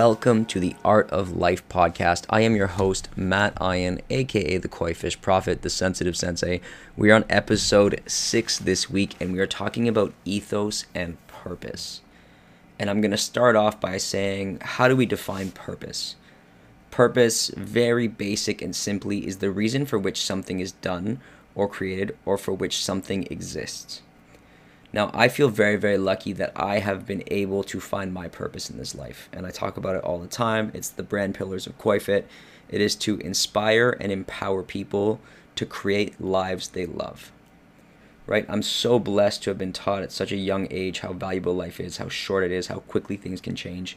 welcome to the Art of Life podcast. I am your host, Matt Ian, aka the Koi Fish Prophet, the Sensitive Sensei. We are on episode six this week, and we are talking about ethos and purpose. And I'm going to start off by saying, how do we define purpose? Purpose, very basic and simply, is the reason for which something is done or created or for which something exists. Now, I feel very, very lucky that I have been able to find my purpose in this life. And I talk about it all the time. It's the brand pillars of KoiFit. It is to inspire and empower people to create lives they love. Right? I'm so blessed to have been taught at such a young age how valuable life is, how short it is, how quickly things can change.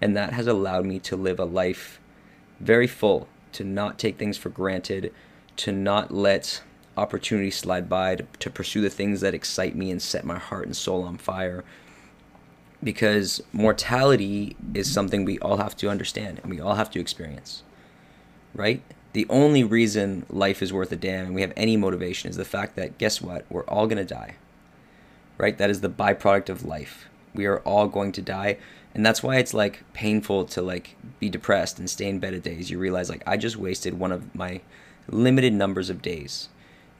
And that has allowed me to live a life very full, to not take things for granted, to not let opportunities slide by, to, to pursue the things that excite me and set my heart and soul on fire. Because mortality is something we all have to understand and we all have to experience. Right? The only reason life is worth a damn and we have any motivation is the fact that, guess what? We're all going to die. Right? That is the byproduct of life. We are all going to die and that's why it's like painful to like be depressed and stay in bed a days you realize like i just wasted one of my limited numbers of days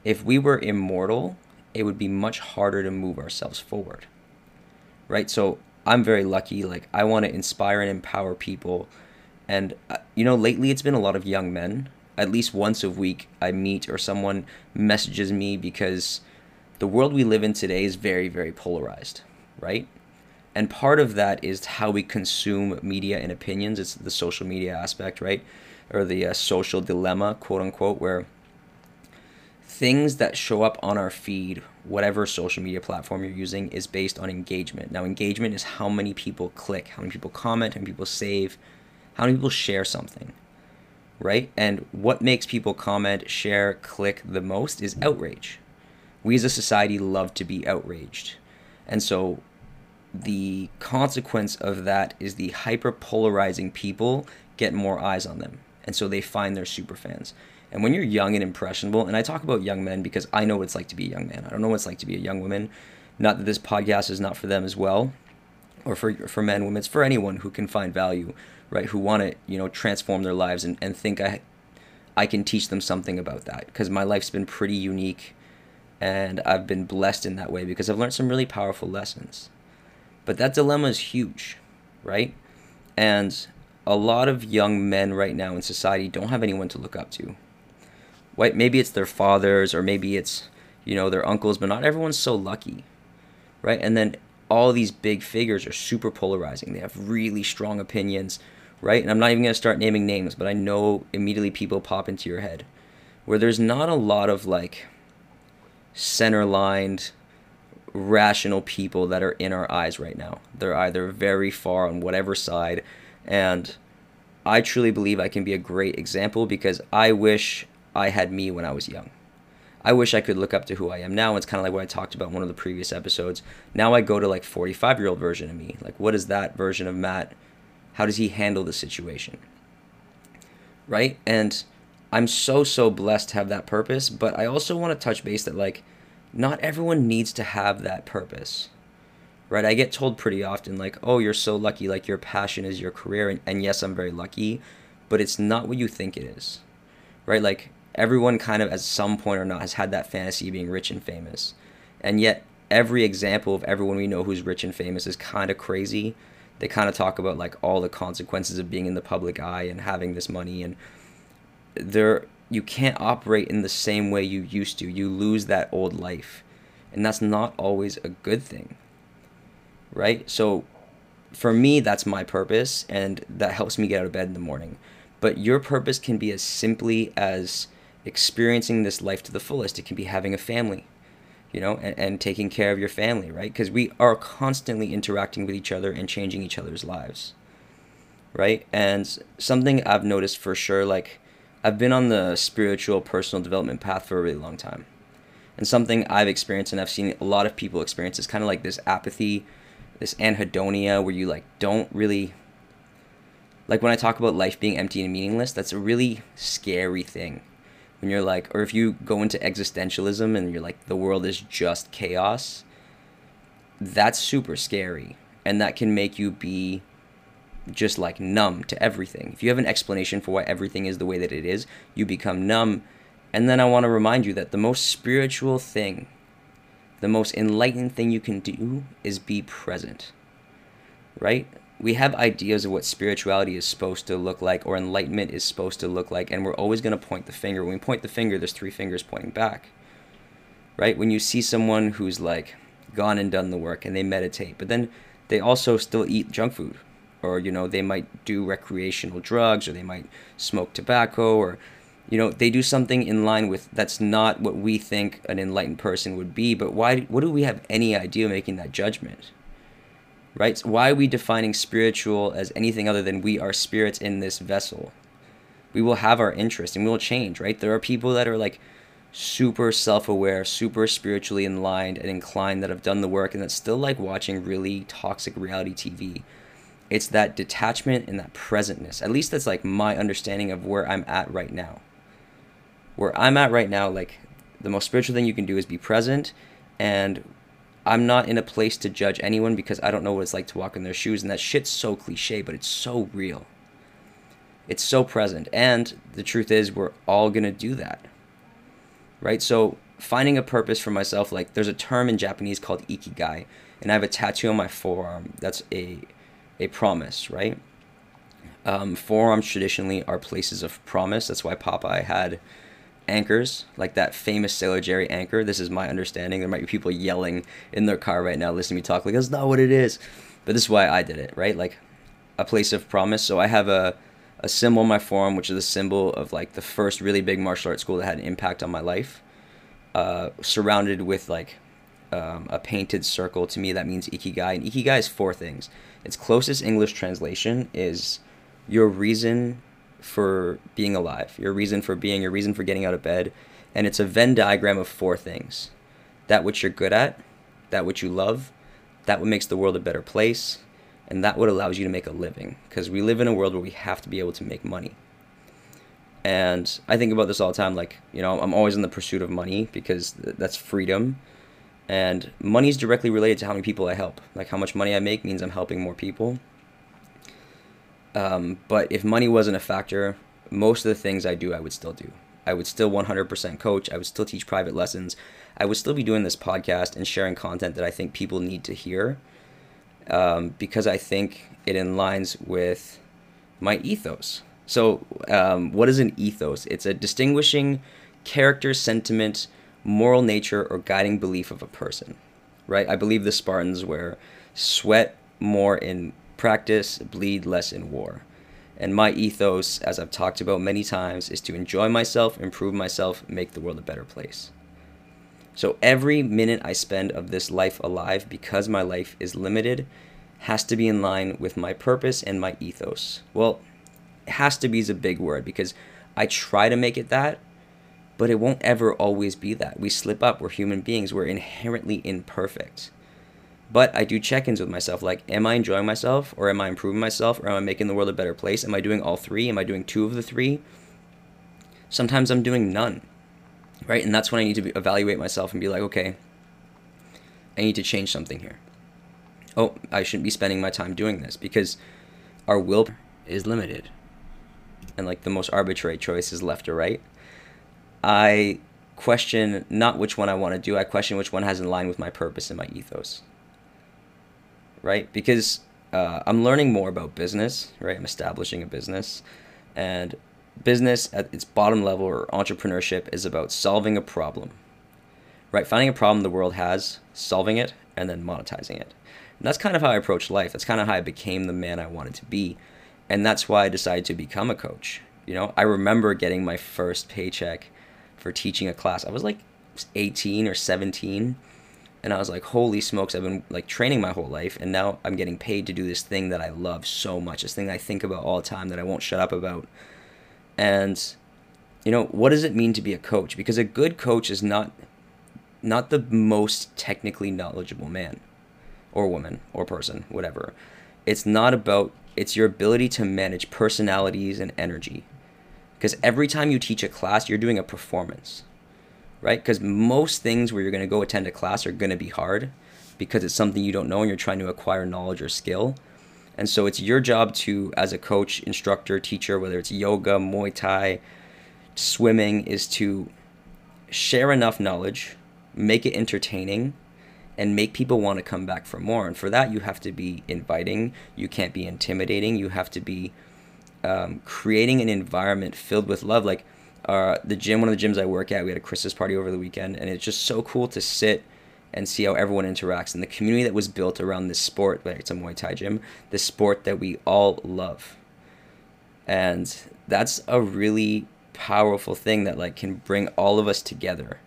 if we were immortal it would be much harder to move ourselves forward right? So i'm very lucky like i want to inspire and empower people. And uh, you know lately it's been a lot of young men. At least once a week i meet or someone messages me because the world we live in today is very very polarized right? And part of that is how we consume media and opinions. It's the social media aspect right? Or the uh, social dilemma quote unquote where things that show up on our feed whatever social media platform you're using is based on engagement now engagement is how many people click how many people comment how many people save how many people share something right and what makes people comment share click the most is outrage we as a society love to be outraged and so the consequence of that is the hyper polarizing people get more eyes on them. And so they find their super fans. And when you're young and impressionable, and I talk about young men because I know what it's like to be a young man. I don't know what it's like to be a young woman. Not that this podcast is not for them as well, or for for men, women. It's for anyone who can find value, right? Who want to you know transform their lives and, and think I I can teach them something about that because my life's been pretty unique, and I've been blessed in that way because I've learned some really powerful lessons. But that dilemma is huge, right? And a lot of young men right now in society don't have anyone to look up to. Right? Maybe it's their fathers or maybe it's, you know, their uncles, but not everyone's so lucky. Right? And then all these big figures are super polarizing. They have really strong opinions, right? And I'm not even going to start naming names, but I know immediately people pop into your head where there's not a lot of like center lined rational people that are in our eyes right now. They're either very far on whatever side. And I truly believe I can be a great example because I wish I had me when I was young. I wish I could look up to who I am now. It's kind of like what I talked about in one of the previous episodes. Now I go to like 45 year old version of me. Like, what is that version of Matt? How does he handle the situation? Right? And I'm so, so blessed to have that purpose. But I also want to touch base that, like, not everyone needs to have that purpose right i get told pretty often like oh you're so lucky like your passion is your career and, and yes i'm very lucky but it's not what you think it is right like everyone kind of at some point or not has had that fantasy of being rich and famous and yet every example of everyone we know who's rich and famous is kind of crazy they kind of talk about like all the consequences of being in the public eye and having this money and they're you can't operate in the same way you used to. You lose that old life. And that's not always a good thing. Right? So for me, that's my purpose, and that helps me get out of bed in the morning. But your purpose can be as simply as experiencing this life to the fullest. It can be having a family, you know, and, and taking care of your family, right? Because we are constantly interacting with each other and changing each other's lives, right? And something I've noticed for sure, like, I've been on the spiritual personal development path for a really long time. And something I've experienced and I've seen a lot of people experience is kind of like this apathy, this anhedonia where you like don't really like when I talk about life being empty and meaningless, that's a really scary thing. When you're like or if you go into existentialism and you're like the world is just chaos, that's super scary and that can make you be just like numb to everything. If you have an explanation for why everything is the way that it is, you become numb. And then I want to remind you that the most spiritual thing, the most enlightened thing you can do is be present. Right? We have ideas of what spirituality is supposed to look like or enlightenment is supposed to look like, and we're always going to point the finger. When we point the finger, there's three fingers pointing back. Right? When you see someone who's like gone and done the work and they meditate, but then they also still eat junk food or you know they might do recreational drugs or they might smoke tobacco or you know they do something in line with that's not what we think an enlightened person would be but why what do we have any idea making that judgment right why are we defining spiritual as anything other than we are spirits in this vessel we will have our interest and we will change right there are people that are like super self-aware super spiritually aligned and inclined that have done the work and that still like watching really toxic reality tv it's that detachment and that presentness. At least that's like my understanding of where I'm at right now. Where I'm at right now, like the most spiritual thing you can do is be present and I'm not in a place to judge anyone because I don't know what it's like to walk in their shoes and that shit's so cliche, but it's so real. It's so present. And the truth is we're all going to do that. Right? So finding a purpose for myself like there's a term in Japanese called ikigai and I have a tattoo on my forearm that's a a promise, right? Um, forearms traditionally are places of promise. That's why Popeye had anchors, like that famous Sailor Jerry anchor. This is my understanding. There might be people yelling in their car right now listening to me talk, like, that's not what it is. But this is why I did it, right? Like a place of promise. So I have a, a symbol on my forearm, which is a symbol of like the first really big martial arts school that had an impact on my life, uh, surrounded with like um, a painted circle. To me, that means ikigai. And ikigai is four things its closest English translation is your reason for being alive, your reason for being, your reason for getting out of bed. And it's a Venn diagram of four things that which you're good at, that which you love, that what makes the world a better place, and that what allows you to make a living. Because we live in a world where we have to be able to make money. And I think about this all the time. Like, you know, I'm always in the pursuit of money because that's freedom and money is directly related to how many people I help. Like how much money I make means I'm helping more people. Um, but if money wasn't a factor, most of the things I do, I would still do. I would still 100% coach. I would still teach private lessons. I would still be doing this podcast and sharing content that I think people need to hear um, because I think it aligns with my ethos. So, um, what is an ethos? It's a distinguishing character, sentiment, moral nature or guiding belief of a person, right? I believe the Spartans were sweat more in practice, bleed less in war. And my ethos, as I've talked about many times, is to enjoy myself, improve myself, make the world a better place. So every minute I spend of this life alive, because my life is limited, has to be in line with my purpose and my ethos. Well, has to be is a big word because I try to make it that, but it won't ever always be that. We slip up. We're human beings. We're inherently imperfect. But I do check ins with myself like, am I enjoying myself or am I improving myself or am I making the world a better place? Am I doing all three? Am I doing two of the three? Sometimes I'm doing none, right? And that's when I need to evaluate myself and be like, okay, I need to change something here. Oh, I shouldn't be spending my time doing this because our will is limited. And like the most arbitrary choice is left or right. I question not which one I want to do, I question which one has in line with my purpose and my ethos. Right? Because uh, I'm learning more about business, right? I'm establishing a business. And business at its bottom level or entrepreneurship is about solving a problem, right? Finding a problem the world has, solving it, and then monetizing it. And that's kind of how I approach life. That's kind of how I became the man I wanted to be. And that's why I decided to become a coach. You know, I remember getting my first paycheck for teaching a class. I was like 18 or 17 and I was like, holy smokes, I've been like training my whole life and now I'm getting paid to do this thing that I love so much, this thing I think about all the time that I won't shut up about. And you know, what does it mean to be a coach? Because a good coach is not not the most technically knowledgeable man or woman or person, whatever. It's not about it's your ability to manage personalities and energy because every time you teach a class, you're doing a performance, right? Because most things where you're going to go attend a class are going to be hard because it's something you don't know and you're trying to acquire knowledge or skill. And so it's your job to, as a coach, instructor, teacher, whether it's yoga, Muay Thai, swimming, is to share enough knowledge, make it entertaining, and make people want to come back for more. And for that, you have to be inviting. You can't be intimidating. You have to be um, creating an environment filled with love. Like uh, the gym, one of the gyms I work at, we had a Christmas party over the weekend, and it's just so cool to sit and see how everyone interacts and the community that was built around this sport, like it's a Muay Thai gym, the sport that we all love. And that's a really powerful thing that like can bring all of us together.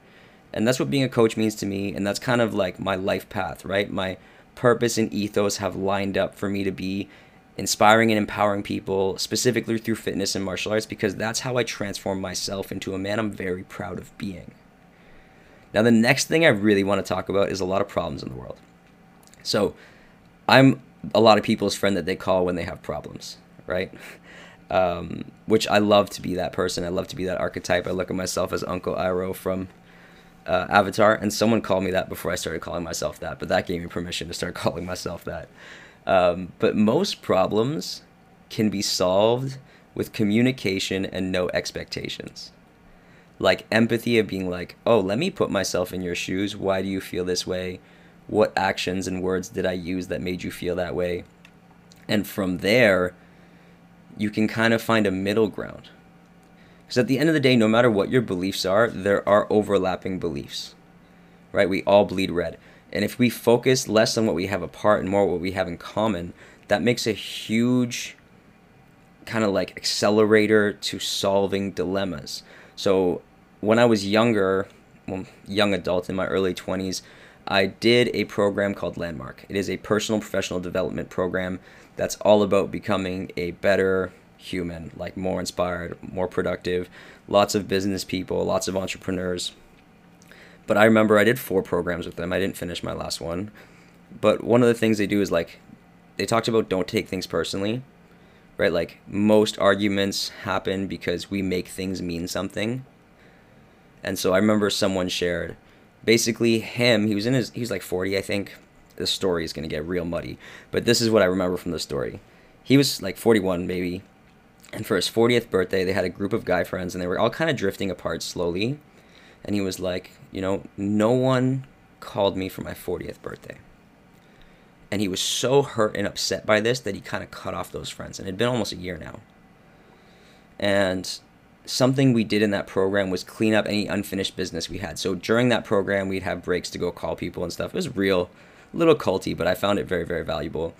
And that's what being a coach means to me, and that's kind of like my life path, right? My purpose and ethos have lined up for me to be inspiring and empowering people, specifically through fitness and martial arts, because that's how I transform myself into a man I'm very proud of being. Now, the next thing I really want to talk about is a lot of problems in the world. So, I'm a lot of people's friend that they call when they have problems, right? Um, which I love to be that person. I love to be that archetype. I look at myself as Uncle Iroh from uh, Avatar, and someone called me that before I started calling myself that, but that gave me permission to start calling myself that. Um, but most problems can be solved with communication and no expectations like empathy of being like, oh, let me put myself in your shoes. Why do you feel this way? What actions and words did I use that made you feel that way? And from there, you can kind of find a middle ground. Because at the end of the day, no matter what your beliefs are, there are overlapping beliefs, right? We all bleed red. And if we focus less on what we have apart and more what we have in common, that makes a huge kind of like accelerator to solving dilemmas. So when I was younger, well, young adult in my early 20s, I did a program called Landmark. It is a personal professional development program that's all about becoming a better human, like more inspired, more productive, lots of business people, lots of entrepreneurs. But I remember I did four programs with them. I didn't finish my last one. But one of the things they do is like they talked about don't take things personally. Right? Like most arguments happen because we make things mean something and so I remember someone shared basically him, he was in his he was like 40, I think. The story is going to get real muddy, but this is what I remember from the story. He was like 41 maybe. And for his 40th birthday, they had a group of guy friends and they were all kind of drifting apart slowly. And he was like, you know, no one called me for my 40th birthday. And he was so hurt and upset by this that he kind of cut off those friends. And it had been almost a year now. And something we did in that program was clean up any unfinished business we had. So during that program, we'd have breaks to go call people and stuff. It was real, a little culty, but I found it very, very valuable.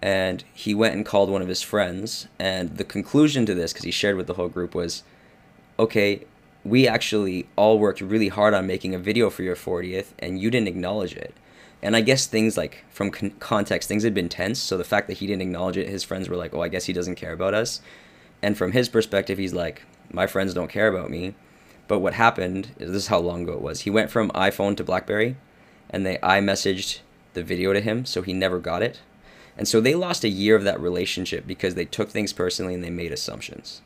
And he went and called one of his friends. And the conclusion to this, because he shared with the whole group, was okay, we actually all worked really hard on making a video for your 40th, and you didn't acknowledge it. And I guess things like from con- context, things had been tense. So the fact that he didn't acknowledge it, his friends were like, oh, I guess he doesn't care about us. And from his perspective, he's like, my friends don't care about me. But what happened is this is how long ago it was. He went from iPhone to BlackBerry, and they i messaged the video to him, so he never got it. And so they lost a year of that relationship because they took things personally and they made assumptions.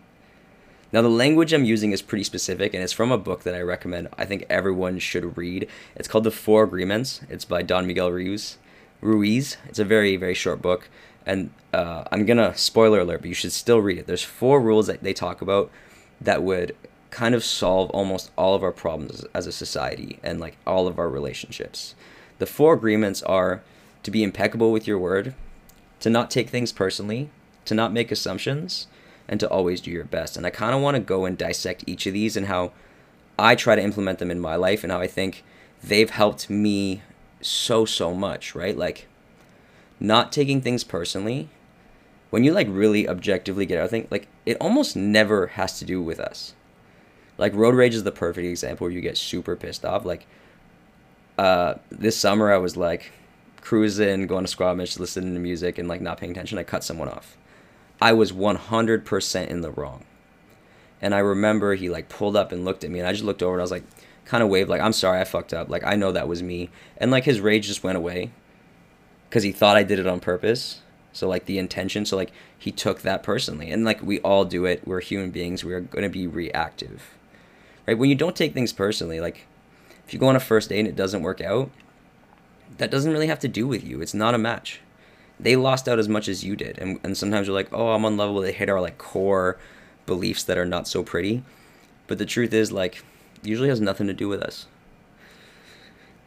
Now, the language I'm using is pretty specific, and it's from a book that I recommend. I think everyone should read. It's called The Four Agreements. It's by Don Miguel Ruiz. Ruiz. It's a very, very short book, and uh, I'm gonna spoiler alert, but you should still read it. There's four rules that they talk about that would kind of solve almost all of our problems as a society and like all of our relationships. The four agreements are to be impeccable with your word, to not take things personally, to not make assumptions, and to always do your best. And I kind of want to go and dissect each of these and how I try to implement them in my life and how I think they've helped me so, so much, right? Like, not taking things personally, when you like really objectively get out, I think like it almost never has to do with us. Like road rage is the perfect example where you get super pissed off. Like uh, this summer, I was like cruising, going to Squamish, listening to music, and like not paying attention. I cut someone off. I was one hundred percent in the wrong. And I remember he like pulled up and looked at me, and I just looked over and I was like, kind of waved like, "I'm sorry, I fucked up. Like I know that was me." And like his rage just went away because he thought I did it on purpose so like the intention, so like he took that personally, and like we all do it. We're human beings. We're gonna be reactive, right? When you don't take things personally, like if you go on a first date and it doesn't work out, that doesn't really have to do with you. It's not a match. They lost out as much as you did. And, and sometimes you're like, oh, I'm on level. They hit our like core beliefs that are not so pretty. But the truth is, like, usually has nothing to do with us.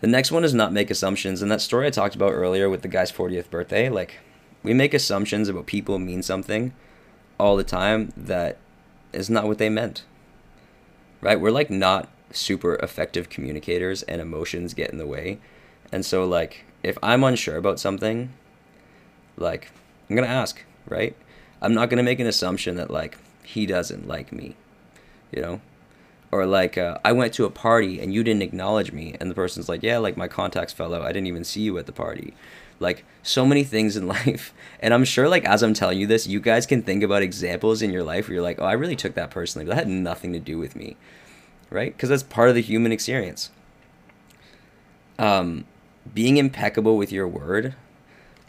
The next one is not make assumptions. And that story I talked about earlier with the guy's 40th birthday, like, we make assumptions about people mean something all the time that is not what they meant. Right? We're like not super effective communicators and emotions get in the way. And so, like, if I'm unsure about something, like, I'm to ask, right? I'm not to make an assumption that, like, he doesn't like me, you know? Or, like, uh, I went to a party and you didn't acknowledge me. And the person's like, yeah, like, my contacts fell out. I didn't even see you at the party. Like, so many things in life. And I'm sure, like, as I'm telling you this, you guys can think about examples in your life where you're like, oh, I really took that personally. But that had nothing to do with me, right? Because that's part of the human experience. Um, being impeccable with your word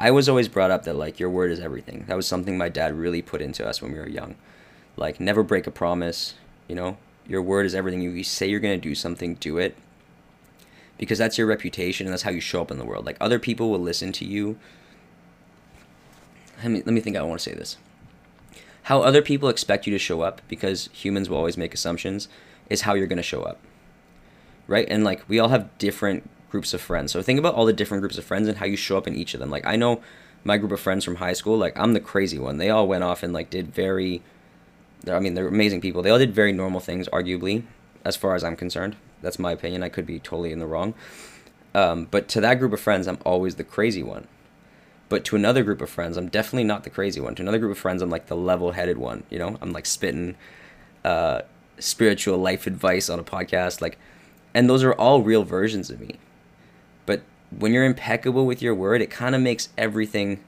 I was always brought up that like your word is everything. That was something my dad really put into us when we were young. Like never break a promise, you know? Your word is everything. You say you're going to do something, do it. Because that's your reputation and that's how you show up in the world. Like other people will listen to you. Let me let me think I want to say this. How other people expect you to show up because humans will always make assumptions is how you're going to show up. Right? And like we all have different groups of friends. So think about all the different groups of friends and how you show up in each of them. Like I know my group of friends from high school, like I'm the crazy one. They all went off and like did very I mean, they're amazing people. They all did very normal things, arguably, as far as I'm concerned. That's my opinion. I could be totally in the wrong. Um, but to that group of friends, I'm always the crazy one. But to another group of friends, I'm definitely not the crazy one. To another group of friends, I'm like the level headed one. You know, I'm like spitting uh, spiritual life advice on a podcast. Like, and those are all real versions of me when you're impeccable with your word, it kind of makes everything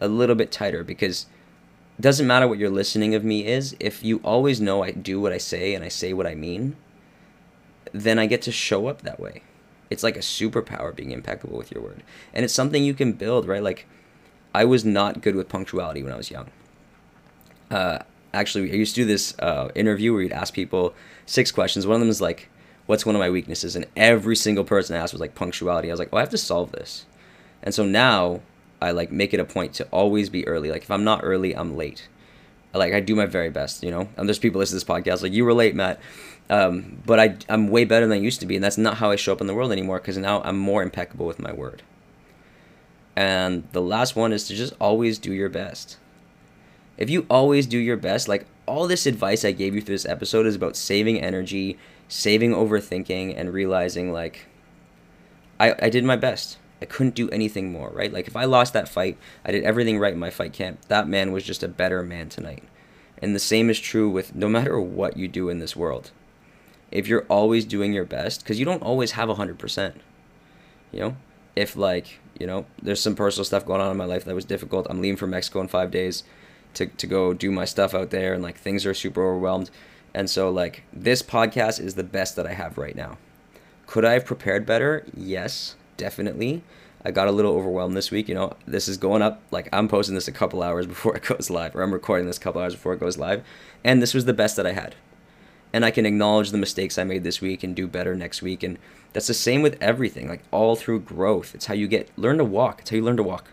a little bit tighter because it doesn't matter what your listening of me is. If you always know I do what I say and I say what I mean, then I get to show up that way. It's like a superpower being impeccable with your word. And it's something you can build, right? Like, I was not good with punctuality when I was young. Uh, actually, I used to do this uh, interview where you'd ask people six questions. One of them is like, what's one of my weaknesses? And every single person I asked was like punctuality. I was like, oh, I have to solve this. And so now I like make it a point to always be early. Like if I'm not early, I'm late. Like I do my very best, you know. And there's people listening to this podcast like you were late, Matt. Um, but I I'm way better than I used to be, and that's not how I show up in the world anymore. Because now I'm more impeccable with my word. And the last one is to just always do your best. If you always do your best, like all this advice I gave you through this episode is about saving energy, saving overthinking and realizing like I, I did my best. I couldn't do anything more, right? Like if I lost that fight, I did everything right in my fight camp. That man was just a better man tonight. And the same is true with no matter what you do in this world. If you're always doing your best, because you don't always have 100%. You know? If, like, you know, there's some personal stuff going on in my life that was difficult. I'm leaving for Mexico in five days to, to go do my stuff out there, and, like, things are super overwhelmed. And so, like, this podcast is the best that I have right now. Could I have prepared better? Yes, definitely. I got a little overwhelmed this week. You know, this is going up, like, I'm posting this a couple hours before it goes live, or I'm recording this a couple hours before it goes live. And this was the best that I had. And I can acknowledge the mistakes I made this week and do better next week. And that's the same with everything, like, all through growth. It's how you get, learn to walk. It's how you learn to walk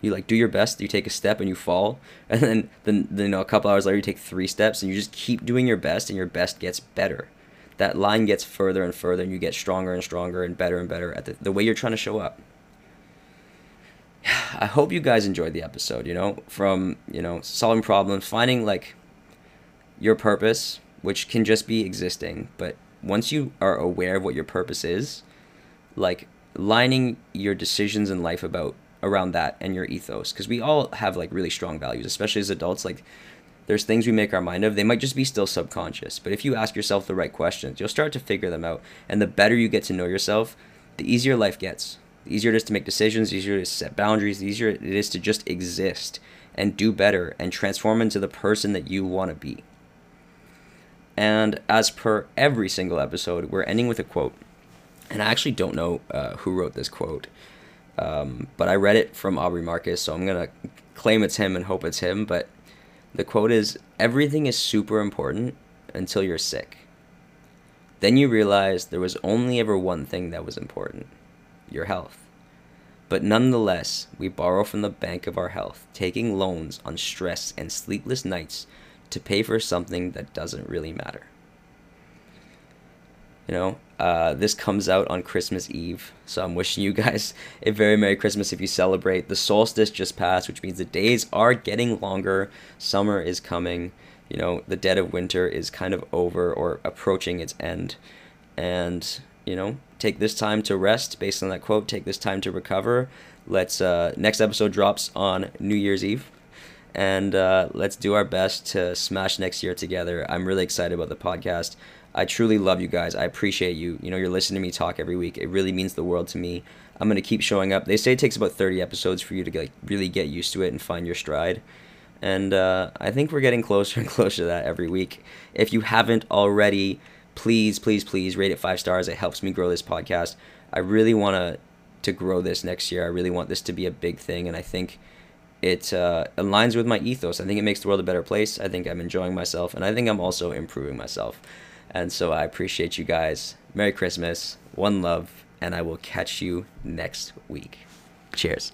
you like do your best you take a step and you fall and then then, then you know a couple hours later you take three steps and you just keep doing your best and your best gets better. That line gets further and further and you get stronger and stronger and better and better at the, the way you're trying to show up. I hope you guys enjoyed the episode you know from you know solving problems finding like your purpose which can just be existing but once you are aware of what your purpose is like lining your decisions in life about around that and your ethos because we all have like really strong values especially as adults like there's things we make our mind of they might just be still subconscious but if you ask yourself the right questions you'll start to figure them out and the better you get to know yourself the easier life gets. The easier it is to make decisions the easier it is to set boundaries the easier it is to just exist and do better and transform into the person that you want to be. And as per every single episode we're ending with a quote and i actually don't know uh, who wrote this quote um, but I read it from Aubrey Marcus, so I'm going to claim it's him and hope it's him. But the quote is Everything is super important until you're sick. Then you realize there was only ever one thing that was important your health. But nonetheless, we borrow from the bank of our health, taking loans on stress and sleepless nights to pay for something that doesn't really matter. You know, uh, this comes out on Christmas Eve, so I'm wishing you guys a very Merry Christmas if you celebrate. The solstice just passed, which means the days are getting longer. Summer is coming. You know, the dead of winter is kind of over or approaching its end. And, you know, take this time to rest based on that quote. Take this time to recover. Let's, uh, next episode drops on New Year's Eve and uh, let's do our best to smash next year together. I'm really excited about the podcast. I truly love you guys. I appreciate you. You know, you're listening to me talk every week. It really means the world to me. I'm gonna keep showing up. They say it takes about 30 episodes for you to like really get used to it and find your stride. And uh, I think we're getting closer and closer to that every week. If you haven't already, please, please, please rate it five stars. It helps me grow this podcast. I really want to to grow this next year. I really want this to be a big thing, and I think it uh, aligns with my ethos. I think it makes the world a better place. I think I'm enjoying myself, and I think I'm also improving myself. And so I appreciate you guys. Merry Christmas, one love, and I will catch you next week. Cheers.